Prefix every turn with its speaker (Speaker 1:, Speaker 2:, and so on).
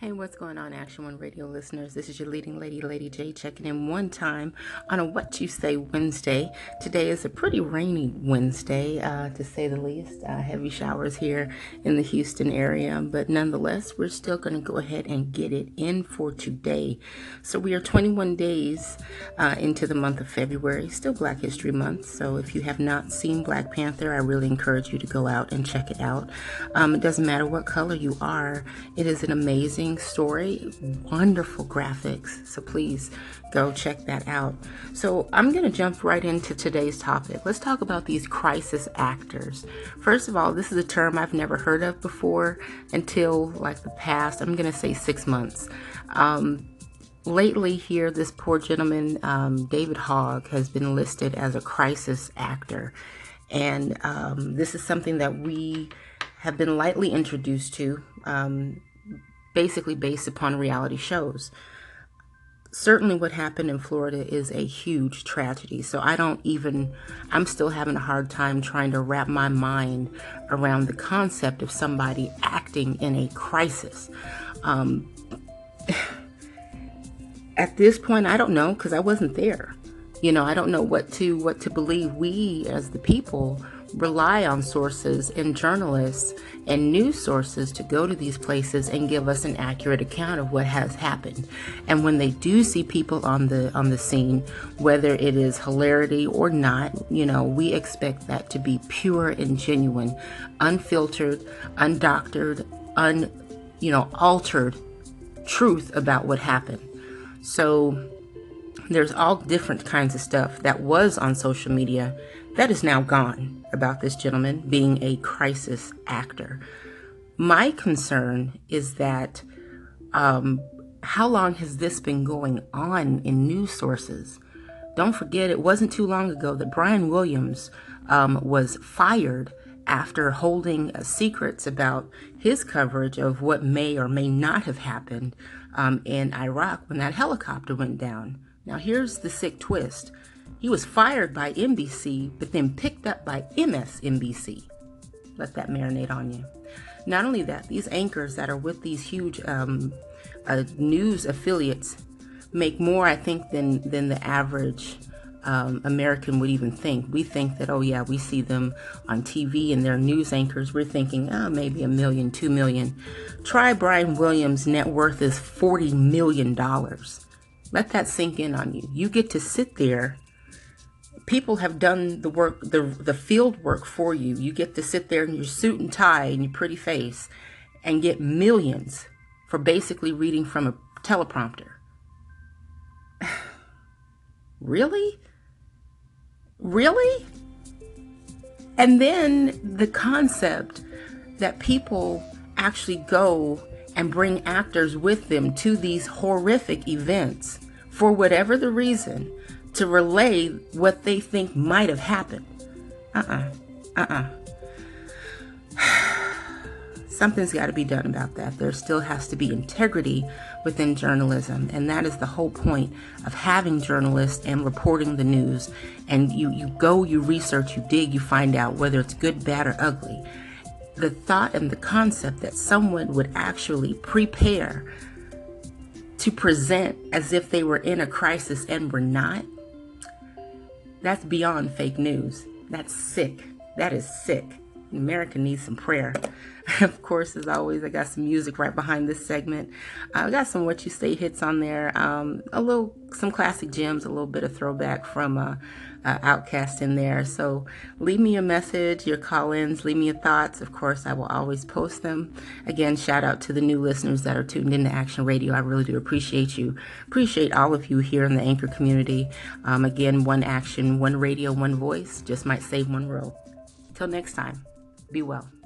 Speaker 1: Hey, what's going on, Action One Radio listeners? This is your leading lady, Lady J, checking in one time on a What You Say Wednesday. Today is a pretty rainy Wednesday, uh, to say the least. Uh, heavy showers here in the Houston area, but nonetheless, we're still going to go ahead and get it in for today. So we are 21 days uh, into the month of February, still Black History Month. So if you have not seen Black Panther, I really encourage you to go out and check it out. Um, it doesn't matter what color you are; it is an amazing story, wonderful graphics. So please go check that out. So I'm going to jump right into today's topic. Let's talk about these crisis actors. First of all, this is a term I've never heard of before until like the past, I'm going to say six months. Um, lately here this poor gentleman um, david hogg has been listed as a crisis actor and um, this is something that we have been lightly introduced to um, basically based upon reality shows. Certainly, what happened in Florida is a huge tragedy. So, I don't even, I'm still having a hard time trying to wrap my mind around the concept of somebody acting in a crisis. Um, at this point, I don't know because I wasn't there. You know, I don't know what to what to believe. We as the people rely on sources and journalists and news sources to go to these places and give us an accurate account of what has happened. And when they do see people on the on the scene, whether it is hilarity or not, you know, we expect that to be pure and genuine, unfiltered, undoctored, un you know, altered truth about what happened. So there's all different kinds of stuff that was on social media that is now gone about this gentleman being a crisis actor. My concern is that um, how long has this been going on in news sources? Don't forget, it wasn't too long ago that Brian Williams um, was fired after holding uh, secrets about his coverage of what may or may not have happened um, in Iraq when that helicopter went down. Now, here's the sick twist he was fired by NBC, but then picked up by MSNBC. Let that marinate on you. Not only that, these anchors that are with these huge um, uh, news affiliates make more, I think, than than the average um, American would even think. We think that, oh yeah, we see them on TV and they're news anchors. We're thinking, oh, maybe a million, two million. Try Brian Williams' net worth is $40 million. Let that sink in on you. You get to sit there people have done the work, the, the field work for you. You get to sit there in your suit and tie and your pretty face and get millions for basically reading from a teleprompter. really? Really? And then the concept that people actually go and bring actors with them to these horrific events for whatever the reason to relay what they think might have happened. Uh uh-uh. uh. Uh. Something's got to be done about that. There still has to be integrity within journalism, and that is the whole point of having journalists and reporting the news. And you, you go, you research, you dig, you find out whether it's good, bad, or ugly. The thought and the concept that someone would actually prepare to present as if they were in a crisis and were not that's beyond fake news. That's sick. That is sick. America needs some prayer. of course, as always, I got some music right behind this segment. I got some what you say hits on there. Um, a little, some classic gems, a little bit of throwback from uh, uh, OutKast in there. So leave me a message, your call-ins, leave me your thoughts. Of course, I will always post them. Again, shout out to the new listeners that are tuned into Action Radio. I really do appreciate you. Appreciate all of you here in the Anchor community. Um, again, one action, one radio, one voice. Just might save one world. Till next time, be well.